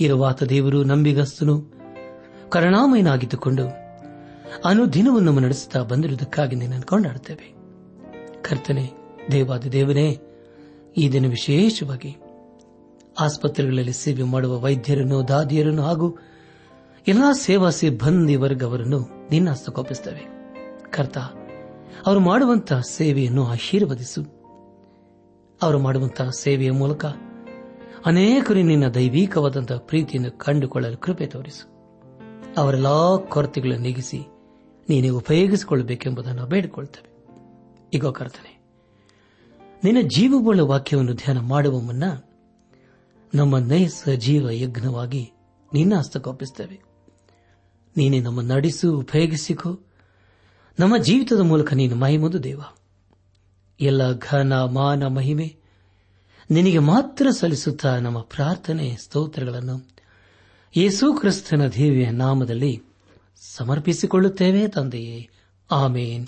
ಇರುವಾತ ದೇವರು ನಂಬಿಗಸ್ತನು. ಕರುಣಾಮಯನಾಗಿದ್ದುಕೊಂಡು ಅನುದಿನವನ್ನು ನಮ್ಮ ನಡೆಸುತ್ತಾ ಬಂದಿರುವುದಕ್ಕಾಗಿ ನಿನ್ನನ್ನು ಕೊಂಡಾಡುತ್ತೇವೆ. ಕರ್ತನೆ, ದೇವಾದ ದೇವನೇ ಈ ದಿನ ವಿಶೇಷವಾಗಿ ಆಸ್ಪತ್ರೆಗಳಲ್ಲಿ ಸೇವೆ ಮಾಡುವ ವೈದ್ಯರನ್ನು, ದಾದಿಯರನ್ನು ಹಾಗೂ ಎಲ್ಲಾ ಸೇವಾ ಸಿಬ್ಬಂದಿ ವರ್ಗವರನ್ನು ನಿನ್ನ ಹಸ್ತಕೋಪಿಸುತ್ತೇವೆ ಕರ್ತ, ಅವರು ಮಾಡುವಂತಹ ಸೇವೆಯನ್ನು ಆಶೀರ್ವದಿಸು. ಅವರು ಮಾಡುವಂತಹ ಸೇವೆಯ ಮೂಲಕ ಅನೇಕರು ನಿನ್ನ ದೈವಿಕವಾದಂತಹ ಪ್ರೀತಿಯನ್ನು ಕಂಡುಕೊಳ್ಳಲು ಕೃಪೆ ತೋರಿಸು. ಅವರೆಲ್ಲಾ ಕೊರತೆಗಳನ್ನು ನೀಗಿಸಿ ನೀನೇ ಉಪಯೋಗಿಸಿಕೊಳ್ಳಬೇಕೆಂಬುದನ್ನು ಬೇಡಿಕೊಳ್ತೇವೆ. ಈಗ ಕರ್ತನೆ, ನಿನ್ನ ಜೀವವುಳ್ಳ ವಾಕ್ಯವನ್ನು ಧ್ಯಾನ ಮಾಡುವ ಮುನ್ನ ನಮ್ಮ ನೈಸ ಜೀವ ಯಜ್ಞವಾಗಿ ನಿನ್ನ ಹಸ್ತಕೋಪಿಸುತ್ತೇವೆ ನೀನೇ ನಮ್ಮ ನಡೆಸು, ಉಪಯೋಗಿಸಿಕೋ. ನಮ್ಮ ಜೀವಿತದ ಮೂಲಕ ನೀನು ಮಹಿಮದು ದೇವ. ಎಲ್ಲ ಘನ, ಮಾನ, ಮಹಿಮೆ ನಿನಗೆ ಮಾತ್ರ ಸಲ್ಲಿಸುತ್ತಾ ನಮ್ಮ ಪ್ರಾರ್ಥನೆ ಸ್ತೋತ್ರಗಳನ್ನು. ಯೇಸು ಕ್ರಿಸ್ತನ ದೇವಿಯ ನಾಮದಲ್ಲಿ ಸಮರ್ಪಿಸಿಕೊಳ್ಳುತ್ತೇವೆ ತಂದೆಯೇ. ಆಮೇನ್.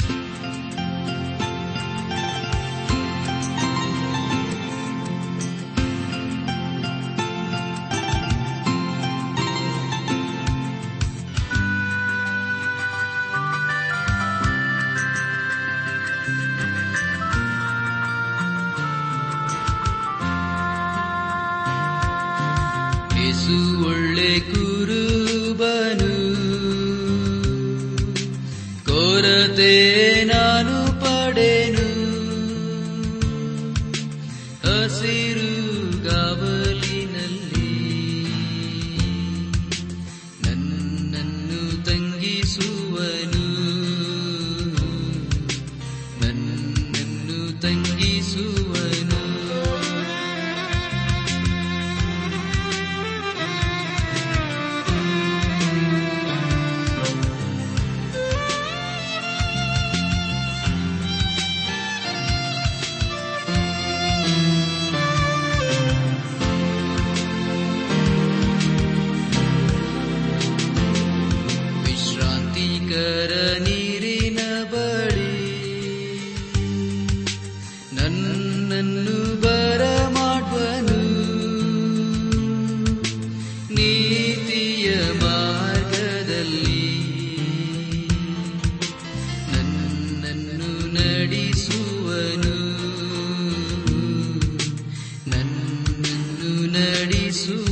Jesus.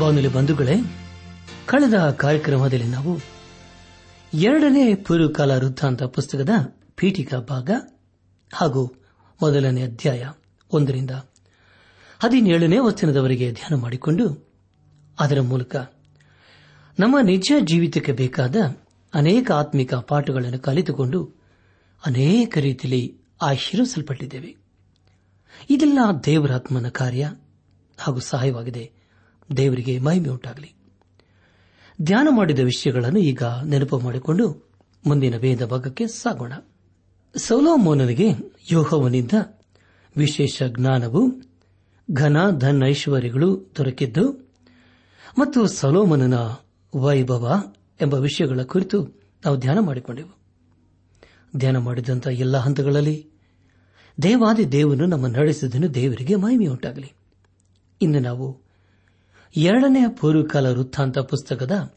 ಬಾನುಲಿ ಬಂಧುಗಳೇ, ಕಳೆದ ಕಾರ್ಯಕ್ರಮದಲ್ಲಿ ನಾವು ಎರಡನೇ ಪೂರ್ವಕಾಲ ವೃತ್ತಾಂತ ಪುಸ್ತಕದ ಪೀಠಿಕಾ ಭಾಗ ಹಾಗೂ ಮೊದಲನೇ ಅಧ್ಯಾಯ ಒಂದರಿಂದ ಹದಿನೇಳನೇ ವಚನದವರೆಗೆ ಧ್ಯಾನ ಮಾಡಿಕೊಂಡು ಅದರ ಮೂಲಕ ನಮ್ಮ ನಿಜ ಜೀವಿತಕ್ಕೆ ಬೇಕಾದ ಅನೇಕ ಆತ್ಮಿಕ ಪಾಠಗಳನ್ನು ಕಲಿತುಕೊಂಡು ಅನೇಕ ರೀತಿಯಲ್ಲಿ ಆಶೀರ್ವಿಸಲ್ಪಟ್ಟಿದ್ದೇವೆ. ಇದೆಲ್ಲ ದೇವರಾತ್ಮನ ಕಾರ್ಯ ಹಾಗೂ ಸಹಾಯವಾಗಿದೆ. ದೇವರಿಗೆ ಮಹಿಮೆ ಉಂಟಾಗಲಿ. ಧ್ಯಾನ ಮಾಡಿದ ವಿಷಯಗಳನ್ನು ಈಗ ನೆನಪು ಮಾಡಿಕೊಂಡು ಮುಂದಿನ ವೇದ ಭಾಗಕ್ಕೆ ಸಾಗೋಣ. ಸೌಲೋಮೋನನಿಗೆ ಯೋಹವನಿಂದ ವಿಶೇಷ ಜ್ಞಾನವು ಘನ ಧನ ಐಶ್ವರ್ಯಗಳು ದೊರಕಿದ್ದು, ಮತ್ತು ಸಲೋಮನನ ವೈಭವ ಎಂಬ ವಿಷಯಗಳ ಕುರಿತು ನಾವು ಧ್ಯಾನ ಮಾಡಿಕೊಂಡೆವು. ಧ್ಯಾನ ಮಾಡಿದಂಥ ಎಲ್ಲ ಹಂತಗಳಲ್ಲಿ ದೇವಾದಿ ದೇವನು ನಮ್ಮ ನಡೆಸಿದನು ದೇವರಿಗೆ ಮಹಿಮೆಯುಂಟಾಗಲಿ ಇನ್ನು ನಾವು ಎರಡನೇ ಪೂರ್ವಕಾಲ ವೃತ್ತಾಂತ ಪುಸ್ತಕದ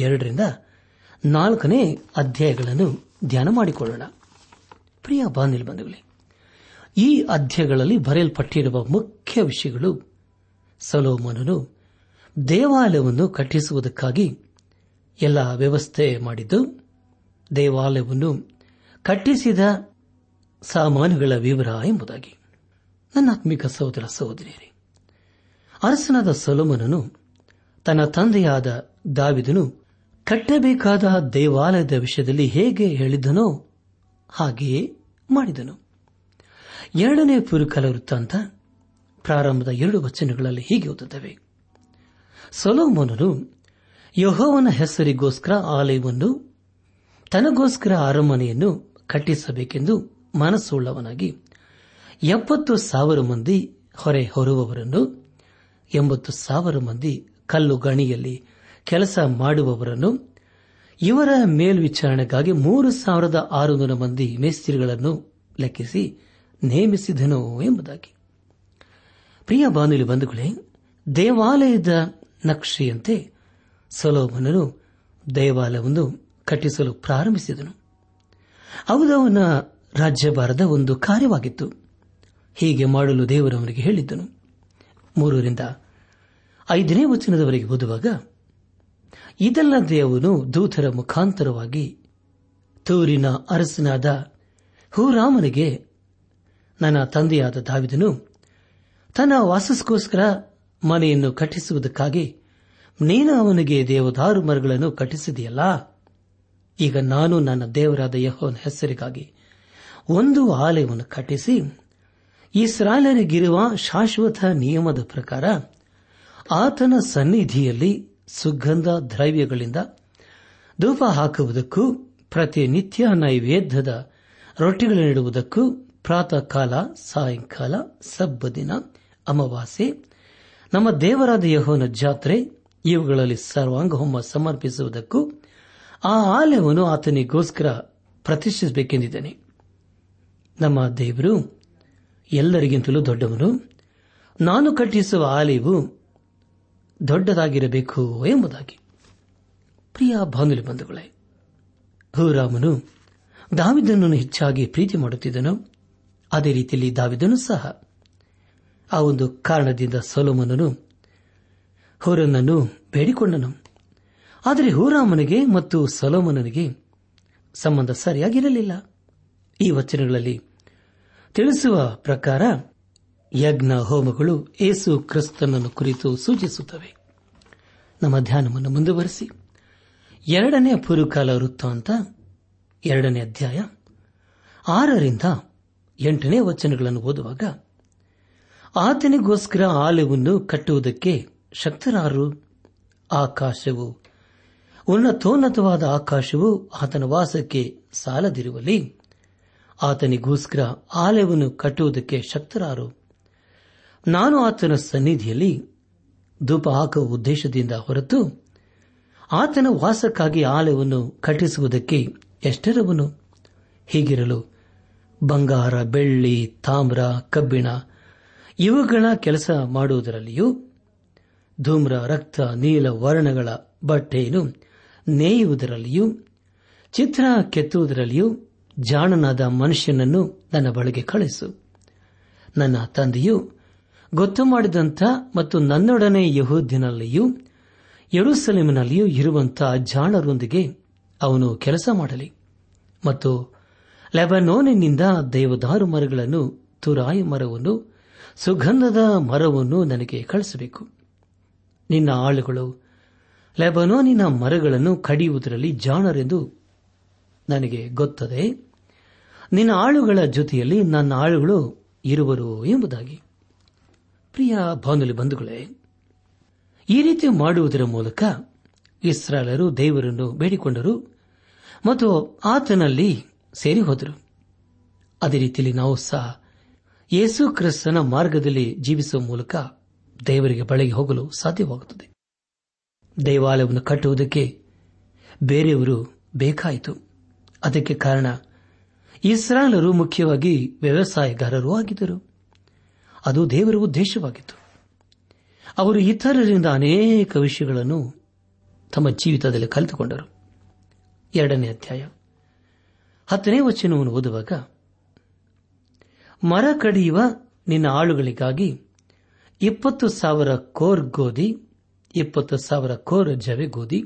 ಎರಡರಿಂದ ನಾಲ್ಕನೇ ಅಧ್ಯಾಯಗಳನ್ನು ಧ್ಯಾನ ಮಾಡಿಕೊಳ್ಳೋಣ. ಪ್ರಿಯ ಬಂಧುಗಳೇ, ಈ ಅಧ್ಯಾಯಗಳಲ್ಲಿ ಬರೆಯಲ್ಪಟ್ಟಿರುವ ಮುಖ್ಯ ವಿಷಯಗಳು ಸಲೋಮನನು ದೇವಾಲಯವನ್ನು ಕಟ್ಟಿಸುವುದಕ್ಕಾಗಿ ಎಲ್ಲ ವ್ಯವಸ್ಥೆ ಮಾಡಿದ್ದು, ದೇವಾಲಯವನ್ನು ಕಟ್ಟಿಸಿದ ಸಾಮಾನುಗಳ ವಿವರ ಎಂಬುದಾಗಿ. ನನ್ನ ಆತ್ಮಿಕ ಸಹೋದರ ಸಹೋದರಿಯರೇ ಅರಸನಾದ ಸೊಲೋಮನನು ತನ್ನ ತಂದೆಯಾದ ದಾವಿದನು ಕಟ್ಟಬೇಕಾದ ದೇವಾಲಯದ ವಿಷಯದಲ್ಲಿ ಹೇಗೆ ಹೇಳಿದನೋ ಹಾಗೆಯೇ ಮಾಡಿದನು. ಎರಡನೇ ಪುರುಕಲ ವೃತ್ತಾಂತ ಪ್ರಾರಂಭದ ಎರಡು ವಚನಗಳಲ್ಲಿ ಹೀಗೆ ಓದುತ್ತವೆ. ಸೊಲೋಮನನು ಯಹೋವನ ಹೆಸರಿಗೋಸ್ಕರ ಆಲಯವನ್ನು, ತನಗೋಸ್ಕರ ಅರಮನೆಯನ್ನು ಕಟ್ಟಿಸಬೇಕೆಂದು ಮನಸ್ಸುಳ್ಳವನಾಗಿ ಎಪ್ಪತ್ತು ಸಾವಿರ ಮಂದಿ ಹೊರೆ ಹೊರುವವರನ್ನು ಎಂಬತ್ತು ಸಾವಿರ ಮಂದಿ ಕಲ್ಲು ಗಣಿಯಲ್ಲಿ ಕೆಲಸ ಮಾಡುವವರನ್ನು, ಇವರ ಮೇಲ್ವಿಚಾರಣೆಗಾಗಿ ಮೂರು ಸಾವಿರದ ಆರುನೂರು ಮಂದಿ ಮೇಸ್ತ್ರಿಗಳನ್ನು ಲೆಕ್ಕಿಸಿ ನೇಮಿಸಿದನು ಎಂಬುದಾಗಿ. ಪ್ರಿಯ ಬಾನುಲಿ ಬಂಧುಗಳೇ, ದೇವಾಲಯದ ನಕ್ಷೆಯಂತೆ ಸೊಲೋಮನನು ದೇವಾಲಯವನ್ನು ಕಟ್ಟಿಸಲು ಪ್ರಾರಂಭಿಸಿದನು. ಅವನ ರಾಜ್ಯಭಾರದ ಒಂದು ಕಾರ್ಯವಾಗಿತ್ತು. ಹೀಗೆ ಮಾಡಲು ದೇವರವನಿಗೆ ಹೇಳಿದ್ದನು. ಮೂರರಿಂದ ಐದನೇ ವಚನದವರೆಗೆ ಓದುವಾಗ ಇದಲ್ಲದೆ ಅವನು ದೂತರ ಮುಖಾಂತರವಾಗಿ ತೂರಿನ ಅರಸನಾದ ಹೂರಾಮನಿಗೆ, ನನ್ನ ತಂದೆಯಾದ ದಾವಿದನು ತನ್ನ ವಾಸಸ್ಕೋಸ್ಕರ ಮನೆಯನ್ನು ಕಟ್ಟಿಸುವುದಕ್ಕಾಗಿ, ನೀನು ಅವನಿಗೆ ದೇವದಾರು ಮರಗಳನ್ನು ಕಟ್ಟಿಸಿದೆಯಲ್ಲ ಈಗ ನಾನು ನನ್ನ ದೇವರಾದ ಯಹೋನ ಹೆಸರಿಗಾಗಿ ಒಂದು ಆಲಯವನ್ನು ಕಟ್ಟಿಸಿ ಇಸ್ರಾಲರಿಗಿರುವ ಶಾಶ್ವತ ನಿಯಮದ ಪ್ರಕಾರ ಆತನ ಸನ್ನಿಧಿಯಲ್ಲಿ ಸುಗಂಧ ದ್ರವ್ಯಗಳಿಂದ ಧೂಪ ಹಾಕುವುದಕ್ಕೂ ಪ್ರತಿನಿತ್ಯ ನೈವೇದ್ಯದ ರೊಟ್ಟಿಗಳನ್ನಿಡುವುದಕ್ಕೂ ಪ್ರಾತಃ ಕಾಲ ಸಾಯಂಕಾಲ ಸಬ್ಬ ದಿನ, ಅಮಾವಾಸ್ಯೆ, ನಮ್ಮ ದೇವರಾದ ಯಹೋನ ಜಾತ್ರೆ, ಇವುಗಳಲ್ಲಿ ಸರ್ವಾಂಗಹೋಮ ಸಮರ್ಪಿಸುವುದಕ್ಕೂ ಆ ಆಲಯವನ್ನು ಆತನಿಗೋಸ್ಕರ ಪ್ರತಿಷ್ಠಿಸಬೇಕೆಂದಿದ್ದೇನೆ. ನಮ್ಮ ದೇವರು ಎಲ್ಲರಿಗಿಂತಲೂ ದೊಡ್ಡವನು. ನಾನು ಕಟ್ಟಿಸುವ ಆಲಯವು ದೊಡ್ಡದಾಗಿರಬೇಕು ಎಂಬುದಾಗಿ. ಪ್ರಿಯ ಬಾನುಲಿ ಬಂಧುಗಳೇ ಹೂರಾಮನು ದಾವಿದನನ್ನು ಹೆಚ್ಚಾಗಿ ಪ್ರೀತಿ ಮಾಡುತ್ತಿದ್ದನು. ಅದೇ ರೀತಿಯಲ್ಲಿ ದಾವಿದನು ಸಹ. ಆ ಒಂದು ಕಾರಣದಿಂದ ಸೊಲೋಮನನು ಹೂರನನ್ನು ಬೇಡಿಕೊಂಡನು. ಆದರೆ ಹೂರಾಮನಿಗೆ ಮತ್ತು ಸೊಲೋಮನನಿಗೆ ಸಂಬಂಧ ಸರಿಯಾಗಿರಲಿಲ್ಲ. ಈ ವಚನಗಳಲ್ಲಿ ತಿಳಿಸುವ ಪ್ರಕಾರ ಯಜ್ಞ ಹೋಮಗಳು ಏಸು ಕ್ರಿಸ್ತನನ್ನು ಕುರಿತು ಸೂಚಿಸುತ್ತವೆ. ನಮ್ಮ ಧ್ಯಾನವನ್ನು ಮುಂದುವರೆಸಿ. ಎರಡನೇ ಪೂರ್ವಕಾಲ ವೃತ್ತಾಂತ ಎರಡನೇ ಅಧ್ಯಾಯ ಆರರಿಂದ ಎಂಟನೇ ವಚನಗಳನ್ನು ಓದುವಾಗ, ಆತನಿಗೋಸ್ಕರ ಆಲಯವನ್ನು ಕಟ್ಟುವುದಕ್ಕೆ ಶಕ್ತರಾರು ಆಕಾಶವು, ಉನ್ನತೋನ್ನತವಾದ ಆಕಾಶವು ಆತನ ವಾಸಕ್ಕೆ ಸಾಲದಿರುವಲ್ಲಿ ಆತನಿಗೋಸ್ಕರ ಆಲಯವನ್ನು ಕಟ್ಟುವುದಕ್ಕೆ ಶಕ್ತರಾರು. ನಾನು ಆತನ ಸನ್ನಿಧಿಯಲ್ಲಿ ಧೂಪ ಹಾಕುವ ಉದ್ದೇಶದಿಂದ ಹೊರತು ಆತನ ವಾಸಕ್ಕಾಗಿ ಆಲಯವನ್ನು ಕಟ್ಟಿಸುವುದಕ್ಕೆ ಎಷ್ಟರವನು? ಹೀಗಿರಲು ಬಂಗಾರ, ಬೆಳ್ಳಿ, ತಾಮ್ರ, ಕಬ್ಬಿಣ ಇವುಗಳ ಕೆಲಸ ಮಾಡುವುದರಲ್ಲಿಯೂ ಧೂಮ್ರ, ರಕ್ತ, ನೀಲ ವರ್ಣಗಳ ಬಟ್ಟೆಯನ್ನು ನೇಯುವುದರಲ್ಲಿಯೂ ಚಿತ್ರ ಕೆತ್ತುವುದರಲ್ಲಿಯೂ ಜಾಣನಾದ ಮನುಷ್ಯನನ್ನು ನನ್ನ ಬಳಿಗೆ ಕಳಿಸು ನನ್ನ ತಂದೆಯು ಗೊತ್ತು ಮಾಡಿದಂಥ ಮತ್ತು ನನ್ನೊಡನೆ ಯಹೂದ್ಯನಲ್ಲಿಯೂ ಯರುಸಲೇಮಿನಲ್ಲಿಯೂ ಇರುವಂತಹ ಜಾಣರೊಂದಿಗೆ ಅವನು ಕೆಲಸ ಮಾಡಲಿ ಮತ್ತು ಲೆಬನೋನಿನಿಂದ ದೇವದಾರು ಮರಗಳನ್ನು, ತುರಾಯಿ ಮರವನ್ನು, ಸುಗಂಧದ ಮರವನ್ನು ನನಗೆ ಕಳಿಸಬೇಕು ನಿನ್ನ ಆಳುಗಳು ಲೆಬನೋನಿನ ಮರಗಳನ್ನು ಕಡಿಯುವುದರಲ್ಲಿ ಜಾಣರೆಂದು ನನಗೆ ಗೊತ್ತದೆ. ನಿನ್ನ ಆಳುಗಳ ಜೊತೆಯಲ್ಲಿ ನನ್ನ ಆಳುಗಳು ಇರುವರು ಎಂಬುದಾಗಿ. ಪ್ರಿಯ ಬಾನುಲಿ ಬಂಧುಗಳೇ, ಈ ರೀತಿ ಮಾಡುವುದರ ಮೂಲಕ ಇಸ್ರಾಲರು ದೇವರನ್ನು ಬೇಡಿಕೊಂಡರು ಮತ್ತು ಆತನಲ್ಲಿ ಸೇರಿ ಹೋದರು ಅದೇ ರೀತಿಯಲ್ಲಿ ನಾವು ಸಹ ಯೇಸು ಕ್ರಿಸ್ತನ ಮಾರ್ಗದಲ್ಲಿ ಜೀವಿಸುವ ಮೂಲಕ ದೇವರಿಗೆ ಬಳಿಗೆ ಹೋಗಲು ಸಾಧ್ಯವಾಗುತ್ತದೆ. ದೇವಾಲಯವನ್ನು ಕಟ್ಟುವುದಕ್ಕೆ ಬೇರೆಯವರು ಬೇಕಾಯಿತು. ಅದಕ್ಕೆ ಕಾರಣ ಇಸ್ರಾಲರು ಮುಖ್ಯವಾಗಿ ವ್ಯವಸಾಯಗಾರರೂ ಆಗಿದ್ದರು. ಅದು ದೇವರ ಉದ್ದೇಶವಾಗಿತ್ತು. ಅವರು ಇತರರಿಂದ ಅನೇಕ ವಿಷಯಗಳನ್ನು ತಮ್ಮ ಜೀವಿತದಲ್ಲಿ ಕಲಿತುಕೊಂಡರು. ಎರಡನೇ ಅಧ್ಯಾಯ. ಹತ್ತನೇ ವಚನವನ್ನು ಓದುವಾಗ, ಮರ ಕಡಿಯುವ ನಿನ್ನ ಆಳುಗಳಿಗಾಗಿ ಇಪ್ಪತ್ತು ಸಾವಿರ ಕೋರ್ ಗೋಧಿ ಇಪ್ಪತ್ತು ಸಾವಿರ ಕೋರ್ ಜವೆ ಗೋಧಿ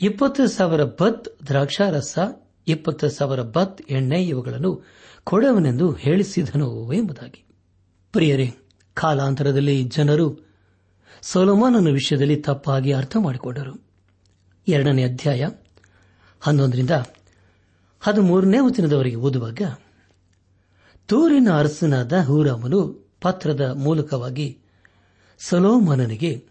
ಇಪ್ಪತ್ತು ಸಾವಿರ ಬತ್ ದ್ರಾಕ್ಷಾರಸ ಇಪ್ಪತ್ತು ಸಾವಿರ ಬತ್ ಎಣ್ಣೆ ಇವುಗಳನ್ನು ಕೊಡವನೆಂದು ಹೇಳಿಸಿದನು ಎಂಬುದಾಗಿ. ಪ್ರಿಯರೇ, ಕಾಲಾಂತರದಲ್ಲಿ ಜನರು ಸೊಲೋಮೋನನ ವಿಷಯದಲ್ಲಿ ತಪ್ಪಾಗಿ ಅರ್ಥ ಮಾಡಿಕೊಂಡರು. ಎರಡನೇ ಅಧ್ಯಾಯ ಹನ್ನೊಂದರಿಂದ ಹದಿಮೂರನೇ ವಚನದವರೆಗೆ ಓದುವಾಗ, ತೂರಿನ ಅರಸನಾದ ಹೂರಾಮನು ಪತ್ರದ ಮೂಲಕವಾಗಿ ಸೊಲೋಮನನಿಗೆ,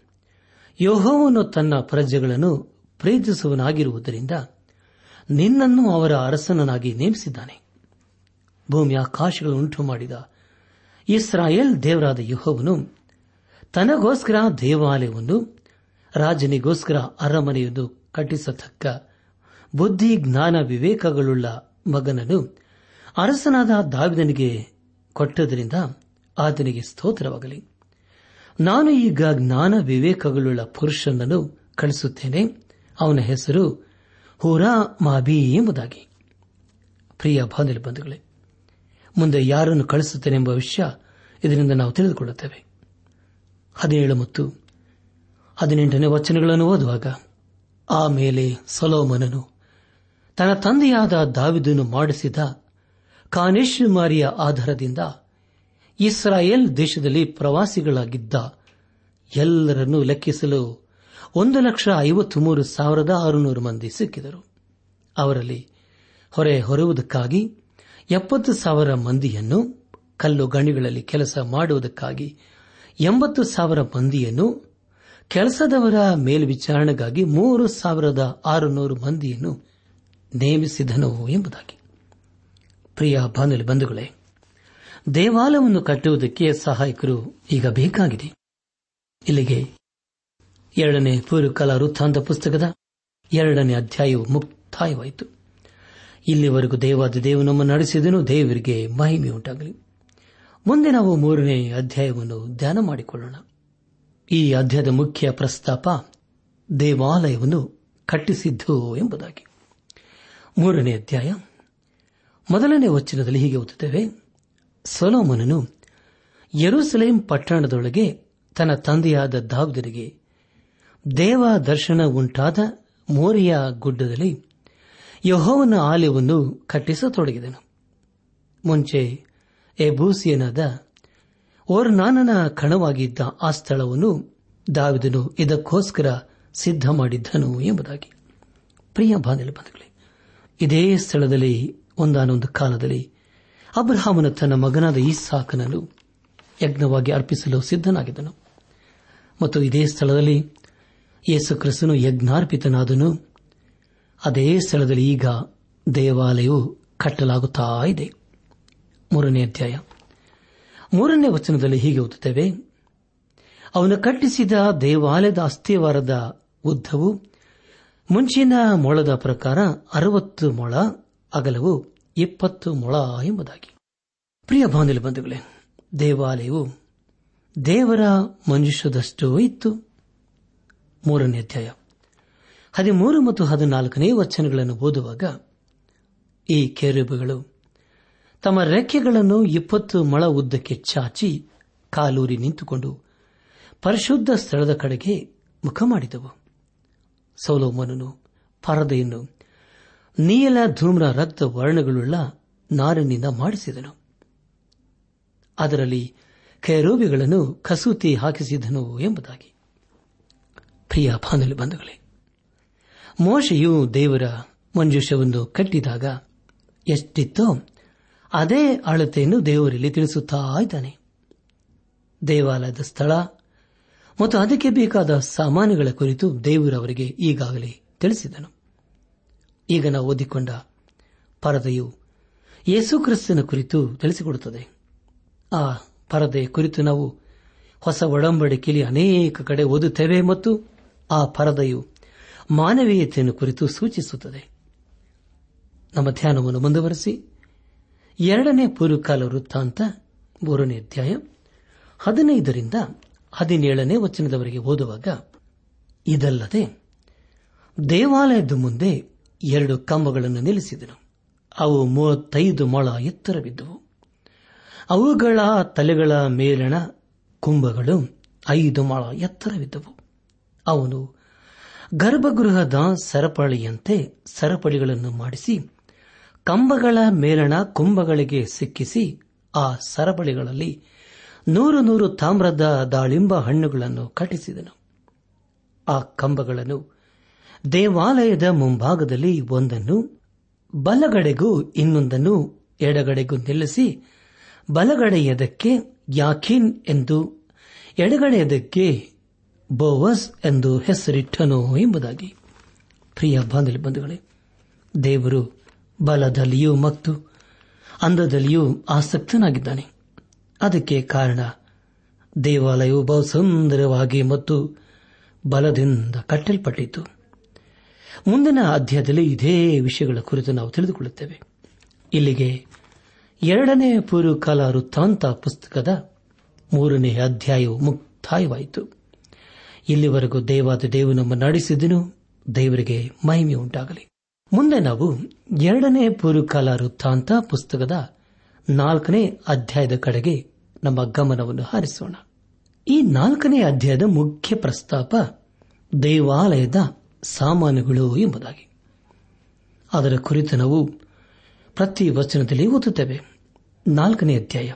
ಯೋಹೋವನು ತನ್ನ ಪ್ರಜೆಗಳನ್ನು ಪ್ರೀತಿಸುವನಾಗಿರುವುದರಿಂದ ನಿನ್ನನ್ನು ಅವರ ಅರಸನನಾಗಿ ನೇಮಿಸಿದ್ದಾನೆ. ಭೂಮಿ ಆಕಾಶಗಳು ಉಂಟು ಮಾಡಿದ ಇಸ್ರಾಯೇಲ್ ದೇವರಾದ ಯುಹೋವನು ತನಗೋಸ್ಕರ ದೇವಾಲಯವನ್ನು, ರಾಜನಿಗೋಸ್ಕರ ಅರಮನೆಯೊಂದು ಕಟ್ಟಿಸತಕ್ಕ ಬುದ್ಧಿ, ಜ್ಞಾನ, ವಿವೇಕಗಳುಳ್ಳ ಮಗನನ್ನು ಅರಸನಾದ ದಾವಿದನಿಗೆ ಕೊಟ್ಟದರಿಂದ ಆತನಿಗೆ ಸ್ತೋತ್ರವಾಗಲಿ. ನಾನು ಈಗ ಜ್ಞಾನ, ವಿವೇಕಗಳುಳ್ಳ ಪುರುಷನನ್ನು ಕಳಿಸುತ್ತೇನೆ. ಅವನ ಹೆಸರು ಹೂರಾ ಮಾಬಿ ಎಂಬುದಾಗಿ. ಪ್ರಿಯ ಬಾಂಧವ್ಯ ಬಂಧುಗಳೇ, ಮುಂದೆ ಯಾರನ್ನು ಕಳಿಸುತ್ತೇನೆ ಎಂಬ ವಿಷಯ ಇದರಿಂದ ನಾವು ತಿಳಿದುಕೊಳ್ಳುತ್ತೇವೆ. ಹದಿನೇಳು ಮತ್ತು ಹದಿನೆಂಟನೇ ವಚನಗಳನ್ನು ಓದುವಾಗ ಆಮೇಲೆ ಸೊಲೋಮನನು ತನ್ನ ತಂದೆಯಾದ ದಾವಿದನು ಮಾಡಿಸಿದ ಕಾನೇಶ್ವರಿಯ ಆಧಾರದಿಂದ ಇಸ್ರಾಯೇಲ್ ದೇಶದಲ್ಲಿ ಪ್ರವಾಸಿಗಳಾಗಿದ್ದ ಎಲ್ಲರನ್ನೂ ಲೆಕ್ಕಿಸಲು ಒಂದು ಲಕ್ಷ ಐವತ್ತು ಮೂರು ಸಾವಿರದ ಆರುನೂರು ಮಂದಿ ಸಿಕ್ಕಿದರು. ಅವರಲ್ಲಿ ಹೊರೆ ಹೊರುವುದಕ್ಕಾಗಿ ಎಪ್ಪತ್ತು ಸಾವಿರ ಮಂದಿಯನ್ನು ಕಲ್ಲು ಗಣಿಗಳಲ್ಲಿ ಕೆಲಸ ಮಾಡುವುದಕ್ಕಾಗಿ ಎಂಬತ್ತು ಸಾವಿರ ಮಂದಿಯನ್ನು ಕೆಲಸದವರ ಮೇಲ್ವಿಚಾರಣೆಗಾಗಿ ಮೂರು ಸಾವಿರದ ಆರುನೂರು ಮಂದಿಯನ್ನು ನೇಮಿಸಿದನು ಎಂಬುದಾಗಿ. ಪ್ರಿಯ ಬಾನುಲಿ ಬಂಧುಗಳೇ, ದೇವಾಲಯವನ್ನು ಕಟ್ಟುವುದಕ್ಕೆ ಸಹಾಯಕರು ಈಗ ಬೇಕಾಗಿದೆ. ಇಲ್ಲಿಗೆ ಎರಡನೇ ಪೂರ್ವಕಾಲ ವೃತ್ತಾಂತ ಪುಸ್ತಕದ ಎರಡನೇ ಅಧ್ಯಾಯವು ಮುಕ್ತಾಯವಾಯಿತು. ಇಲ್ಲಿವರೆಗೂ ದೇವಾದ ದೇವ ನಮ್ಮ ನಡೆಸಿದನು, ದೇವರಿಗೆ ಮಹಿಮೆಯುಂಟಾಗಲಿ ಮುಂದೆ ನಾವು ಮೂರನೇ ಅಧ್ಯಾಯವನ್ನು ಧ್ಯಾನ ಮಾಡಿಕೊಳ್ಳೋಣ. ಈ ಅಧ್ಯಾಯದ ಮುಖ್ಯ ಪ್ರಸ್ತಾಪ, ದೇವಾಲಯವನ್ನು ಕಟ್ಟಿಸಿದ್ದು ಎಂಬುದಾಗಿ. ಮೂರನೇ ಅಧ್ಯಾಯ, ಮೊದಲನೇ ವಚನದಲ್ಲಿ ಹೀಗೆ ಓದುತ್ತೇವೆ, ಸೊಲೋಮನನು ಯರೂಸಲೇಂ ಪಟ್ಟಣದೊಳಗೆ ತನ್ನ ತಂದೆಯಾದ ದಾವಿದನಿಗೆ ದೇವ ದರ್ಶನ ಉಂಟಾದ ಮೋರಿಯ ಗುಡ್ಡದಲ್ಲಿ ಯಹೋವನ ಆಲಯವನ್ನು ಕಟ್ಟಿಸತೊಡಗಿದನು. ಮುಂಚೆ ಎಬೂಸಿಯನಾದ ಓರ್ನಾನನ ಕಣವಾಗಿದ್ದ ಆ ಸ್ಥಳವನ್ನು ದಾವಿದನು ಇದಕ್ಕೋಸ್ಕರ ಸಿದ್ಧ ಮಾಡಿದ್ದನು ಎಂಬುದಾಗಿ. ಪ್ರಿಯ ಬಾಂಧವ್ಯ ಇದೇ ಸ್ಥಳದಲ್ಲಿ, ಒಂದಾನೊಂದು ಕಾಲದಲ್ಲಿ ಅಬ್ರಹಾಮನ ತನ್ನ ಮಗನಾದ ಈ ಸಾಕನನ್ನು ಯಜ್ಞವಾಗಿ ಅರ್ಪಿಸಲು ಸಿದ್ದನಾಗಿದ್ದನು ಮತ್ತು ಇದೇ ಸ್ಥಳದಲ್ಲಿ ಯೇಸು ಕ್ರಿಸ್ತನು ಯಜ್ಞಾರ್ಪಿತನಾದನು. ಅದೇ ಸ್ಥಳದಲ್ಲಿ ಈಗ ದೇವಾಲಯವು ಕಟ್ಟಲಾಗುತ್ತಾ ಇದೆ. ಮೂರನೇ ಅಧ್ಯಾಯ. ಮೂರನೇ ವಚನದಲ್ಲಿ ಹೀಗೆ ಓದುತ್ತೇವೆ. ಅವನು ಕಟ್ಟಿಸಿದ ದೇವಾಲಯದ ಅಸ್ಥಿವಾರದ ಉದ್ದವು, ಮುಂಚಿನ ಮೊಳದ ಪ್ರಕಾರ ಅರವತ್ತು ಮೊಳ, ಅಗಲವು ಇಪ್ಪತ್ತು ಮೊಳ ಎಂಬುದಾಗಿ. ಪ್ರಿಯ ಬಾಂಧವ್ಯ ಬಂಧುಗಳೇ, ದೇವಾಲಯವು ದೇವರ ಮನುಷ್ಯದಷ್ಟು ಇತ್ತು. ಮೂರನೇ ಅಧ್ಯಾಯ. ಹದಿಮೂರು ಮತ್ತು ಹದಿನಾಲ್ಕನೇ ವಚನಗಳನ್ನು ಓದುವಾಗ ಈ ಕೆರೆಬುಗಳು ತಮ್ಮ ರೆಕ್ಕೆಗಳನ್ನು ಇಪ್ಪತ್ತು ಮೊಳ ಉದ್ದಕ್ಕೆ ಚಾಚಿ ಕಾಲೂರಿ ನಿಂತುಕೊಂಡು ಪರಿಶುದ್ಧ ಸ್ಥಳದ ಕಡೆಗೆ ಮುಖ ಮಾಡಿದವು. ಸೌಲೋಮನನು ಪರದೆಯನ್ನು ನೀಲ ಧೂಮ್ರ ರಕ್ತ ವರ್ಣಗಳುಳ್ಳ ನಾರಿನಿಂದ ಮಾಡಿಸಿದನು. ಅದರಲ್ಲಿ ಕೆರೂಬಿಗಳನ್ನು ಕಸೂತಿ ಹಾಕಿಸಿದನು ಎಂಬುದಾಗಿ. ಪ್ರಿಯ ಬಾಂಧವ್ಯ ಬಂಧುಗಳೇ, ಮೋಶೆಯು ದೇವರ ಮಂಜುಷವನ್ನು ಕಟ್ಟಿದಾಗ ಎಷ್ಟಿತ್ತೋ ಅದೇ ಅಳತೆಯನ್ನು ದೇವರಲ್ಲಿ ತಿಳಿಸುತ್ತಾ ಇದ್ದಾನೆ. ದೇವಾಲಯದ ಸ್ಥಳ ಮತ್ತು ಅದಕ್ಕೆ ಬೇಕಾದ ಸಾಮಾನುಗಳ ಕುರಿತು ದೇವರವರಿಗೆ ಈಗಾಗಲೇ ತಿಳಿಸಿದನು. ಈಗ ನಾವು ಓದಿಕೊಂಡ ಪರದೆಯು ಯೇಸುಕ್ರಿಸ್ತನ ಕುರಿತು ತಿಳಿಸಿಕೊಡುತ್ತದೆ. ಆ ಪರದೆಯ ಕುರಿತು ನಾವು ಹೊಸ ಒಡಂಬಡಿಕೆಯಲ್ಲಿ ಅನೇಕ ಕಡೆ ಓದುತ್ತೇವೆ ಮತ್ತು ಆ ಪರದೆಯು ಮಾನವೀಯತೆಯನ್ನು ಕುರಿತು ಸೂಚಿಸುತ್ತದೆ. ನಮ್ಮ ಧ್ಯಾನವನ್ನು ಮುಂದುವರೆಸಿ, ಎರಡನೇ ಪೂರ್ವಕಾಲ ವೃತ್ತಾಂತ ಮೂರನೇ ಅಧ್ಯಾಯ ಹದಿನೈದರಿಂದ ಹದಿನೇಳನೇ ವಚನದವರೆಗೆ ಓದುವಾಗ, ಇದಲ್ಲದೆ ದೇವಾಲಯದ ಮುಂದೆ ಎರಡು ಕಂಬಗಳನ್ನು ನಿಲ್ಲಿಸಿದನು. ಅವು ಮೂವತ್ತೈದು ಮೊಳ ಎತ್ತರವಿದ್ದವು. ಅವುಗಳ ತಲೆಗಳ ಮೇಲಣ ಕುಂಭಗಳು ಐದು ಮೊಳ ಎತ್ತರವಿದ್ದವು. ಅವನು ಗರ್ಭಗೃಹದ ಸರಪಳಿಯಂತೆ ಸರಪಳಿಗಳನ್ನು ಮಾಡಿಸಿ ಕಂಬಗಳ ಮೇಲಣ ಕುಂಭಗಳಿಗೆ ಸಿಕ್ಕಿಸಿ ಆ ಸರಪಳಿಗಳಲ್ಲಿ ನೂರು ನೂರು ತಾಮ್ರದ ದಾಳಿಂಬ ಹಣ್ಣುಗಳನ್ನು ಕಟ್ಟಿಸಿದನು. ಆ ಕಂಬಗಳನ್ನು ದೇವಾಲಯದ ಮುಂಭಾಗದಲ್ಲಿ ಒಂದನ್ನು, ಬಲಗಡೆಗೂ ಇನ್ನೊಂದನ್ನು ಎಡಗಡೆಗೂ ನಿಲ್ಲಿಸಿ, ಬಲಗಡೆಯದಕ್ಕೆ ಯಾಖೀನ್ ಎಂದು ಎಡಗಡೆಯದಕ್ಕೆ ಬೋವಸ್ ಎಂದು ಹೆಸರಿಟ್ಟನು ಎಂಬುದಾಗಿ. ಪ್ರಿಯ ಬಾಂಧವ್ಯ ಬಂಧುಗಳೇ, ದೇವರು ಬಲದಲ್ಲಿಯೂ ಮತ್ತು ಅಂದದಲ್ಲಿಯೂ ಆಸಕ್ತನಾಗಿದ್ದಾನೆ. ಅದಕ್ಕೆ ಕಾರಣ ದೇವಾಲಯವು ಬಹು ಸುಂದರವಾಗಿ ಮತ್ತು ಬಲದಿಂದ ಕಟ್ಟಲ್ಪಟ್ಟಿತು. ಮುಂದಿನ ಅಧ್ಯಾಯದಲ್ಲಿ ಇದೇ ವಿಷಯಗಳ ಕುರಿತು ನಾವು ತಿಳಿದುಕೊಳ್ಳುತ್ತೇವೆ. ಇಲ್ಲಿಗೆ ಎರಡನೇ ಪೂರ್ವಕಾಲ ವೃತ್ತಾಂತ ಪುಸ್ತಕದ ಮೂರನೇ ಅಧ್ಯಾಯವು ಮುಕ್ತಾಯವಾಯಿತು. ಇಲ್ಲಿವರೆಗೂ ದೇವಾದ ದೇವು ನಮ್ಮ ನಡೆಸಿದನು ದೇವರಿಗೆ ಮಹಿಮೆ ಉಂಟಾಗಲಿ ಮುಂದೆ ನಾವು ಎರಡನೇ ಪೂರ್ವಕಾಲ ವೃತ್ತಾಂತ ಪುಸ್ತಕದ ನಾಲ್ಕನೇ ಅಧ್ಯಾಯದ ಕಡೆಗೆ ನಮ್ಮ ಗಮನವನ್ನು ಹಾರಿಸೋಣ. ಈ ನಾಲ್ಕನೇ ಅಧ್ಯಾಯದ ಮುಖ್ಯ ಪ್ರಸ್ತಾಪ ದೇವಾಲಯದ ಸಾಮಾನುಗಳು ಎಂಬುದಾಗಿ. ಅದರ ಕುರಿತು ನಾವು ಪ್ರತಿ ವಚನದಲ್ಲಿ ಓದುತ್ತೇವೆ. ನಾಲ್ಕನೇ ಅಧ್ಯಾಯ.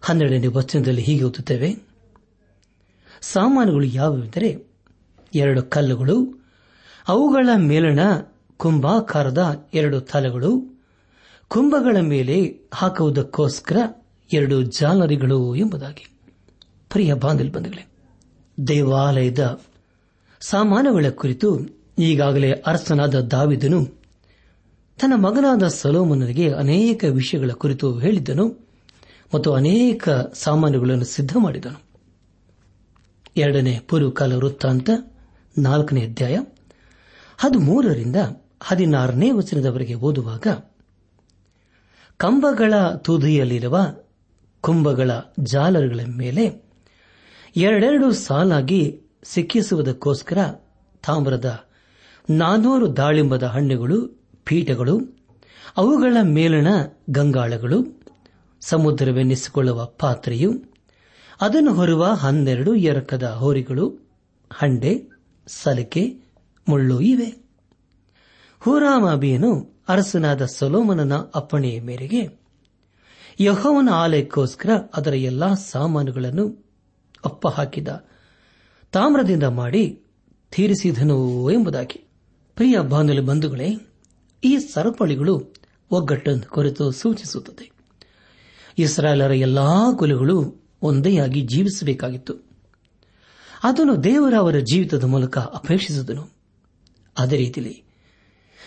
ಹನ್ನೆರಡನೇ ವಚನದಲ್ಲಿ ಹೀಗೆ ಓದುತ್ತೇವೆ. ಸಾಮಾನುಗಳು ಯಾವುವೆಂದರೆ ಎರಡು ಕಲ್ಲುಗಳು, ಅವುಗಳ ಮೇಲಣ ಕುಂಭಾಕಾರದ ಎರಡು ತಲೆಗಳು, ಕುಂಭಗಳ ಮೇಲೆ ಹಾಕುವುದಕ್ಕೋಸ್ಕರ ಎರಡು ಜಾಲರಿಗಳು ಎಂಬುದಾಗಿ. ಪ್ರಿಯ ಬಾಂಧಲ್ ದೇವಾಲಯದ ಸಾಮಾನುಗಳ ಕುರಿತು ಈಗಾಗಲೇ ಅರಸನಾದ ದಾವಿದನು ತನ್ನ ಮಗನಾದ ಸಲೋಮನನಿಗೆ ಅನೇಕ ವಿಷಯಗಳ ಕುರಿತು ಹೇಳಿದ್ದನು ಮತ್ತು ಅನೇಕ ಸಾಮಾನುಗಳನ್ನು ಸಿದ್ಧ ಮಾಡಿದನು ಎರಡನೇ ಪುರುಕಾಲ ವೃತ್ತಾಂತ ನಾಲ್ಕನೇ ಅಧ್ಯಾಯ. ಹದಿಮೂರರಿಂದ ಹದಿನಾರನೇ ವಚನದವರೆಗೆ ಓದುವಾಗ, ಕಂಬಗಳ ತುದಿಯಲ್ಲಿರುವ ಕುಂಭಗಳ ಜಾಲರುಗಳ ಮೇಲೆ ಎರಡೆರಡು ಸಾಲಾಗಿ ಸಿಕ್ಕಿಸುವುದಕ್ಕೋಸ್ಕರ ತಾಮ್ರದ ನಾನೂರು ದಾಳಿಂಬದ ಹಣ್ಣುಗಳು, ಪೀಠಗಳು, ಅವುಗಳ ಮೇಲಿನ ಗಂಗಾಳಗಳು ಸಮುದ್ರವೆನ್ನಿಸಿಕೊಳ್ಳುವ ಪಾತ್ರೆಯು ಅದನ್ನು ಹೊರುವ ಹನ್ನೆರಡು ಎರಕದ ಹೋರಿಗಳು, ಹಂಡೆ, ಸಲಿಕೆ, ಮುಳ್ಳು ಇವೆ. ಹೂರಾಮಾಬಿಯನು ಅರಸನಾದ ಸೊಲೋಮನನ ಅಪ್ಪಣೆಯ ಮೇರೆಗೆ ಯಹೋವನ ಆಲಯಕ್ಕೋಸ್ಕರ ಅದರ ಎಲ್ಲಾ ಸಾಮಾನುಗಳನ್ನು ಅಪ್ಪ ಹಾಕಿದ ತಾಮ್ರದಿಂದ ಮಾಡಿ ತೀರಿಸಿದನು ಎಂಬುದಾಗಿ. ಪ್ರಿಯ ಬಾನುಲಿ ಬಂಧುಗಳೇ, ಈ ಸರಪಳಿಗಳು ಒಗ್ಗಟ್ಟನ್ನು ಕುರಿತು ಸೂಚಿಸುತ್ತದೆ. ಇಸ್ರಾಯೇಲರ ಎಲ್ಲಾ ಕುಲಗಳು ಒಂದೇಯಾಗಿ ಜೀವಿಸಬೇಕಾಗಿತ್ತು. ಅದನ್ನು ದೇವರ ಅವರ ಜೀವಿತದ ಮೂಲಕ ಅಪೇಕ್ಷಿಸಿದನು. ಅದೇ ರೀತಿಯಲ್ಲಿ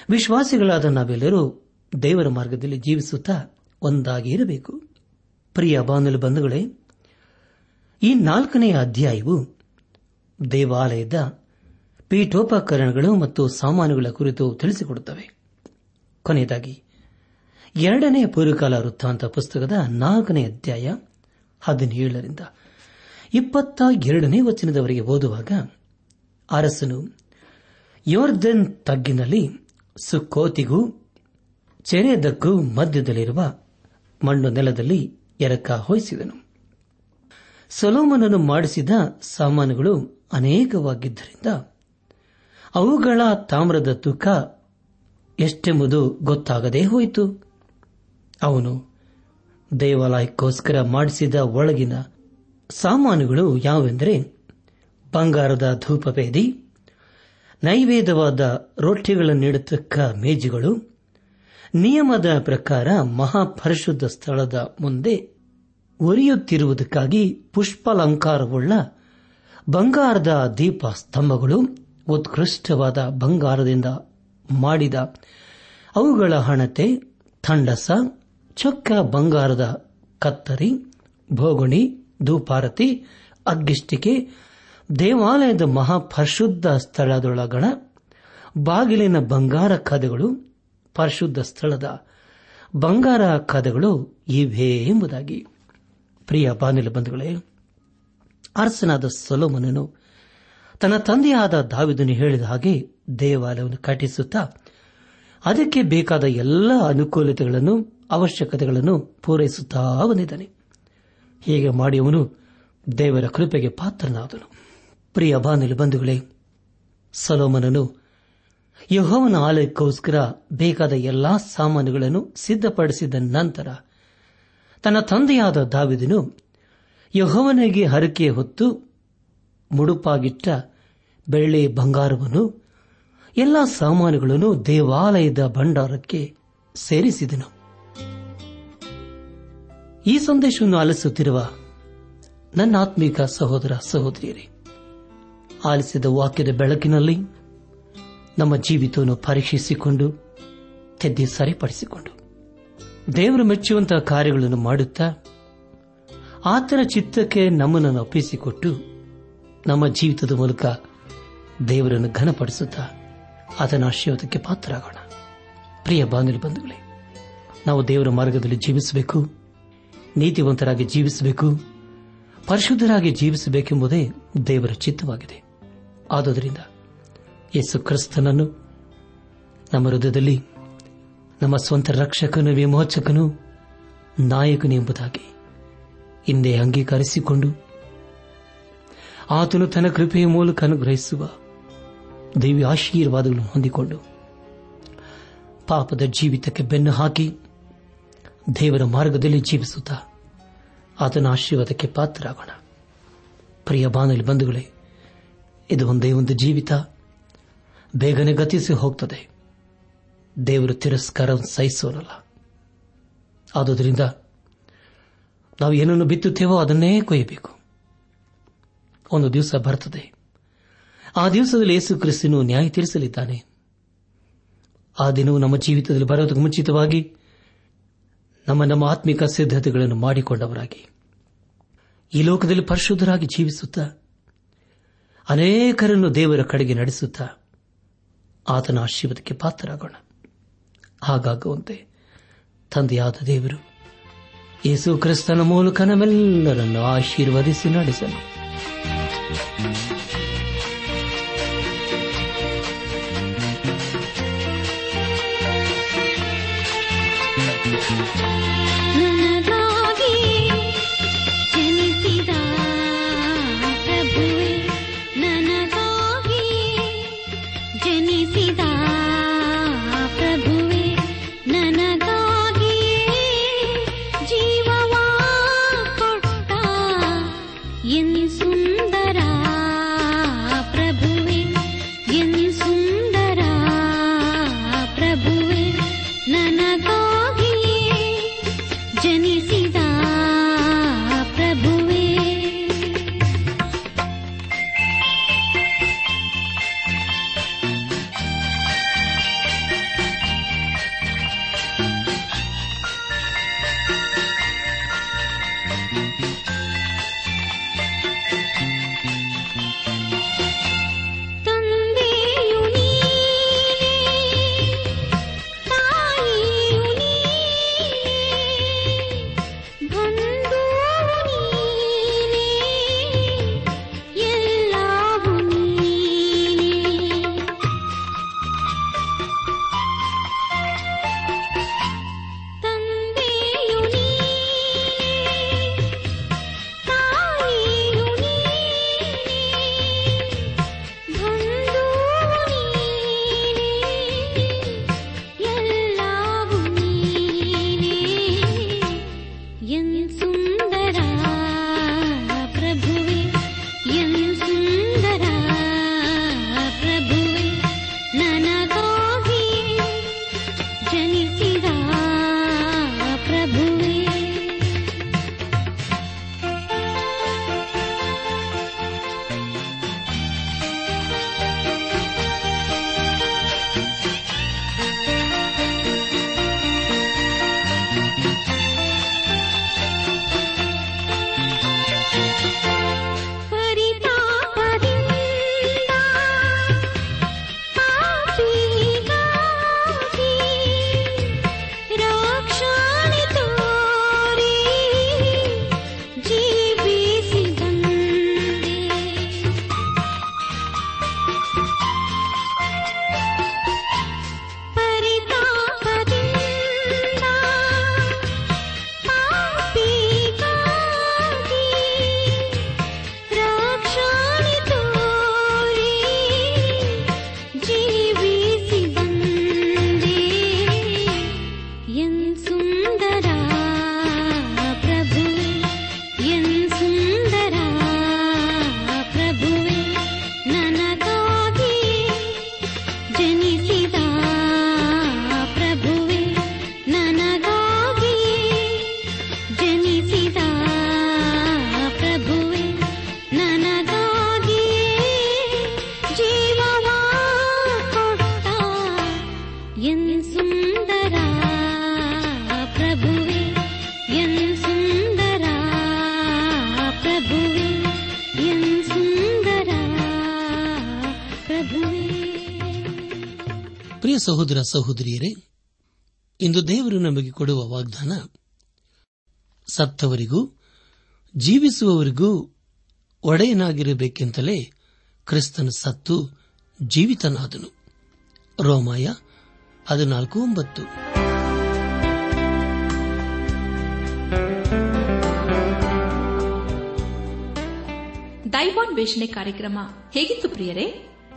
ವಿಶ್ವಾಸಿಗಳಾದ ನಾವೆಲ್ಲರೂ ದೇವರ ಮಾರ್ಗದಲ್ಲಿ ಜೀವಿಸುತ್ತಾ ಒಂದಾಗಿ ಇರಬೇಕು. ಪ್ರಿಯ ಬಾನುಲು ಬಂಧುಗಳೇ, ಈ ನಾಲ್ಕನೆಯ ಅಧ್ಯಾಯವು ದೇವಾಲಯದ ಪೀಠೋಪಕರಣಗಳು ಮತ್ತು ಸಾಮಾನುಗಳ ಕುರಿತು ತಿಳಿಸಿಕೊಡುತ್ತವೆ. ಕೊನೆಯದಾಗಿ, ಎರಡನೇ ಪೂರ್ವಕಾಲ ವೃತ್ತಾಂತ ಪುಸ್ತಕದ ನಾಲ್ಕನೇ ಅಧ್ಯಾಯ ಹದಿನೇಳರಿಂದ. ಇಪ್ಪತ್ತ ಎರಡನೇ ವಚನದವರೆಗೆ ಓದುವಾಗ ಅರಸನು, ಯೋರ್ದನ್ ತಗ್ಗಿನಲ್ಲಿ ಸುಕೋತಿಗೂ ಚೆರೆಯದಕ್ಕೂ ಮಧ್ಯದಲ್ಲಿರುವ ಮಣ್ಣು ನೆಲದಲ್ಲಿ ಎರಕ ಹೊಯ್ಸಿದನು. ಸೊಲೋಮನನ್ನು ಮಾಡಿಸಿದ ಸಾಮಾನುಗಳು ಅನೇಕವಾಗಿದ್ದರಿಂದ ಅವುಗಳ ತಾಮ್ರದ ತೂಕ ಎಷ್ಟೆಂಬುದು ಗೊತ್ತಾಗದೇ ಹೋಯಿತು. ಅವನು ದೇವಾಲಯಕ್ಕೋಸ್ಕರ ಮಾಡಿಸಿದ ಒಳಗಿನ ಸಾಮಾನುಗಳು ಯಾವೆಂದರೆ ಬಂಗಾರದ ಧೂಪವೇದಿ, ನೈವೇದ್ಯವಾದ ರೊಟ್ಟಿಗಳನ್ನಿಡತಕ್ಕ ಮೇಜುಗಳು, ನಿಯಮದ ಪ್ರಕಾರ ಮಹಾಪರಿಶುದ್ಧ ಸ್ಥಳದ ಮುಂದೆ ಒರಿಯುತ್ತಿರುವುದಕ್ಕಾಗಿ ಪುಷ್ಪಾಲಂಕಾರವುಳ್ಳ ಬಂಗಾರದ ದೀಪ ಸ್ತಂಭಗಳು ಉತ್ಕೃಷ್ಟವಾದ ಬಂಗಾರದಿಂದ ಮಾಡಿದ ಅವುಗಳ ಹಣತೆ, ಥಂಡಸ ಚೊಕ್ಕ ಬಂಗಾರದ ಕತ್ತರಿ ಭೋಗಣಿ ಧೂಪಾರತಿ ಅಗ್ಗಿಷ್ಟಿಕೆ ದೇವಾಲಯದ ಮಹಾಪರಿಶುದ್ಧ ಸ್ಥಳದೊಳಗಣ, ಬಾಗಿಲಿನ ಬಂಗಾರ ಕದಗಳು, ಪರಿಶುದ್ಧ ಸ್ಥಳದ ಬಂಗಾರ ಕದಗಳು ಇವೆ ಎಂಬುದಾಗಿ. ಪ್ರಿಯ ಬಾನಿಲ ಬಂಧುಗಳೇ, ಅರಸನಾದ ಸೊಲೋಮನನು ತನ್ನ ತಂದೆಯಾದ ದಾವಿದನು ಹೇಳಿದ ಹಾಗೆ ದೇವಾಲಯವನ್ನು ಕಟ್ಟಿಸುತ್ತಾ, ಅದಕ್ಕೆ ಬೇಕಾದ ಎಲ್ಲ ಅನುಕೂಲತೆಗಳನ್ನು ಅವಶ್ಯಕತೆಗಳನ್ನು ಪೂರೈಸುತ್ತಾ ಬಂದಿದ್ದಾನೆ. ಹೀಗೆ ಮಾಡಿಯವನು ದೇವರ ಕೃಪೆಗೆ ಪಾತ್ರನಾದನು. ಪ್ರಿಯ ಬಾನಿಲು ಬಂಧುಗಳೇ, ಸಲೋಮನನು ಯಹೋವನ ಆಲಯಕ್ಕೋಸ್ಕರ ಬೇಕಾದ ಎಲ್ಲಾ ಸಾಮಾನುಗಳನ್ನು ಸಿದ್ಧಪಡಿಸಿದ ನಂತರ ತನ್ನ ತಂದೆಯಾದ ದಾವಿದನು ಯಹೋವನಿಗೆ ಹರಕೆ ಹೊತ್ತು ಮುಡುಪಾಗಿಟ್ಟ ಬೆಳ್ಳಿ ಬಂಗಾರವನ್ನು, ಎಲ್ಲ ಸಾಮಾನುಗಳನ್ನು ದೇವಾಲಯದ ಭಂಡಾರಕ್ಕೆ ಸೇರಿಸಿದನು. ಈ ಸಂದೇಶವನ್ನು ಆಲಿಸುತ್ತಿರುವ ನನ್ನ ಆತ್ಮೀಕ ಸಹೋದರ ಸಹೋದರಿಯರೇ, ಆಲಿಸಿದ ವಾಕ್ಯದ ಬೆಳಕಿನಲ್ಲಿ ನಮ್ಮ ಜೀವಿತವನ್ನು ಪರೀಕ್ಷಿಸಿಕೊಂಡು, ತೆದ್ದಿ ಸರಿಪಡಿಸಿಕೊಂಡು, ದೇವರು ಮೆಚ್ಚುವಂತಹ ಕಾರ್ಯಗಳನ್ನು ಮಾಡುತ್ತಾ, ಆತನ ಚಿತ್ತಕ್ಕೆ ನಮ್ಮನ್ನು ಒಪ್ಪಿಸಿಕೊಟ್ಟು, ನಮ್ಮ ಜೀವಿತದ ಮೂಲಕ ದೇವರನ್ನು ಘನಪಡಿಸುತ್ತಾ, ಆತನ ಆಶೀರ್ವಾದಕ್ಕೆ ಪಾತ್ರರಾಗೋಣ. ಪ್ರಿಯ ಬಾಂಧವ್ಯ ಬಂಧುಗಳೇ, ನಾವು ದೇವರ ಮಾರ್ಗದಲ್ಲಿ ಜೀವಿಸಬೇಕು. ನೀತಿವಂತರಾಗಿ ಜೀವಿಸಬೇಕು, ಪರಿಶುದ್ಧರಾಗಿ ಜೀವಿಸಬೇಕೆಂಬುದೇ ದೇವರ ಚಿತ್ತವಾಗಿದೆ. ಆದುದರಿಂದ ಯೇಸು ಕ್ರಿಸ್ತನನ್ನು ನಮ್ಮ ಹೃದಯದಲ್ಲಿ, ನಮ್ಮ ಸ್ವಂತ ರಕ್ಷಕನು ವಿಮೋಚಕನು, ನಾಯಕನು ಎಂಬುದಾಗಿ ಹಿಂದೆ ಅಂಗೀಕರಿಸಿಕೊಂಡು, ಆತನು ತನ್ನ ಕೃಪೆಯ ಮೂಲಕ ಅನುಗ್ರಹಿಸುವ ದೇವಿ ಆಶೀರ್ವಾದಗಳನ್ನು ಹೊಂದಿಕೊಂಡು ಪಾಪದ ಜೀವಿತಕ್ಕೆ ಬೆನ್ನು ಹಾಕಿ ದೇವರ ಮಾರ್ಗದಲ್ಲಿ ಜೀವಿಸುತ್ತಾ ಆತನ ಆಶೀರ್ವಾದಕ್ಕೆ ಪಾತ್ರರಾಗೋಣ. ಪ್ರಿಯ ಬಾನಲಿ ಬಂಧುಗಳೇ, ಇದು ಒಂದೇ ಒಂದು ಜೀವಿತ. ಬೇಗನೆ ಗತಿಸಿ ಹೋಗ್ತದೆ. ದೇವರು ತಿರಸ್ಕಾರ ಸಹಿಸೋನಲ್ಲ. ಆದುದರಿಂದ ನಾವು ಏನನ್ನು ಬಿತ್ತುತ್ತೇವೋ ಅದನ್ನೇ ಕೊಯ್ಯಬೇಕು. ಒಂದು ದಿವಸ ಬರ್ತದೆ. ಆ ದಿವಸದಲ್ಲಿ ಯೇಸು ಕ್ರಿಸ್ತನು ನ್ಯಾಯ ತೀರಿಸಲಿದ್ದಾನೆ ಆ ದಿನವು ನಮ್ಮ ಜೀವಿತದಲ್ಲಿ ಬರೋದಕ್ಕೆ ಮುಂಚಿತವಾಗಿ ನಮ್ಮ ನಮ್ಮ ಆತ್ಮಿಕ ಸಿದ್ಧತೆಗಳನ್ನು ಮಾಡಿಕೊಂಡವರಾಗಿ. ಈ ಲೋಕದಲ್ಲಿ ಪರಿಶುದ್ಧರಾಗಿ ಜೀವಿಸುತ್ತಾ, ಅನೇಕರನ್ನು ದೇವರ ಕಡೆಗೆ ನಡೆಸುತ್ತಾ, ಆತನ ಆಶೀರ್ವಾದಕ್ಕೆ ಪಾತ್ರರಾಗೋಣ. ಹಾಗಾಗುವಂತೆ ತಂದೆಯಾದ ದೇವರು, ಯೇಸು ಕ್ರಿಸ್ತನ ಮೂಲಕ ನಮ್ಮೆಲ್ಲರನ್ನು ಆಶೀರ್ವದಿಸಿ ನಡೆಸಲು. जनिसी ಪ್ರಿಯ ಸಹೋದರ ಸಹೋದರಿಯರೇ, ಇಂದು ದೇವರು ನಮಗೆ ಕೊಡುವ ವಾಗ್ದಾನ, ಸತ್ತವರಿಗೂ, ಜೀವಿಸುವವರಿಗೂ ಒಡೆಯನಾಗಿರಬೇಕೆಂತಲೇ ಕ್ರಿಸ್ತನ ಸತ್ತು ಜೀವಿತನಾದನು. ರೋಮಾಯ ಹದಿನಾಲ್ಕು ಒಂಬತ್ತು. ದೈವಾನ್ವೇಷಣೆ ಕಾರ್ಯಕ್ರಮ ಹೇಗಿತ್ತು ಪ್ರಿಯರೇ?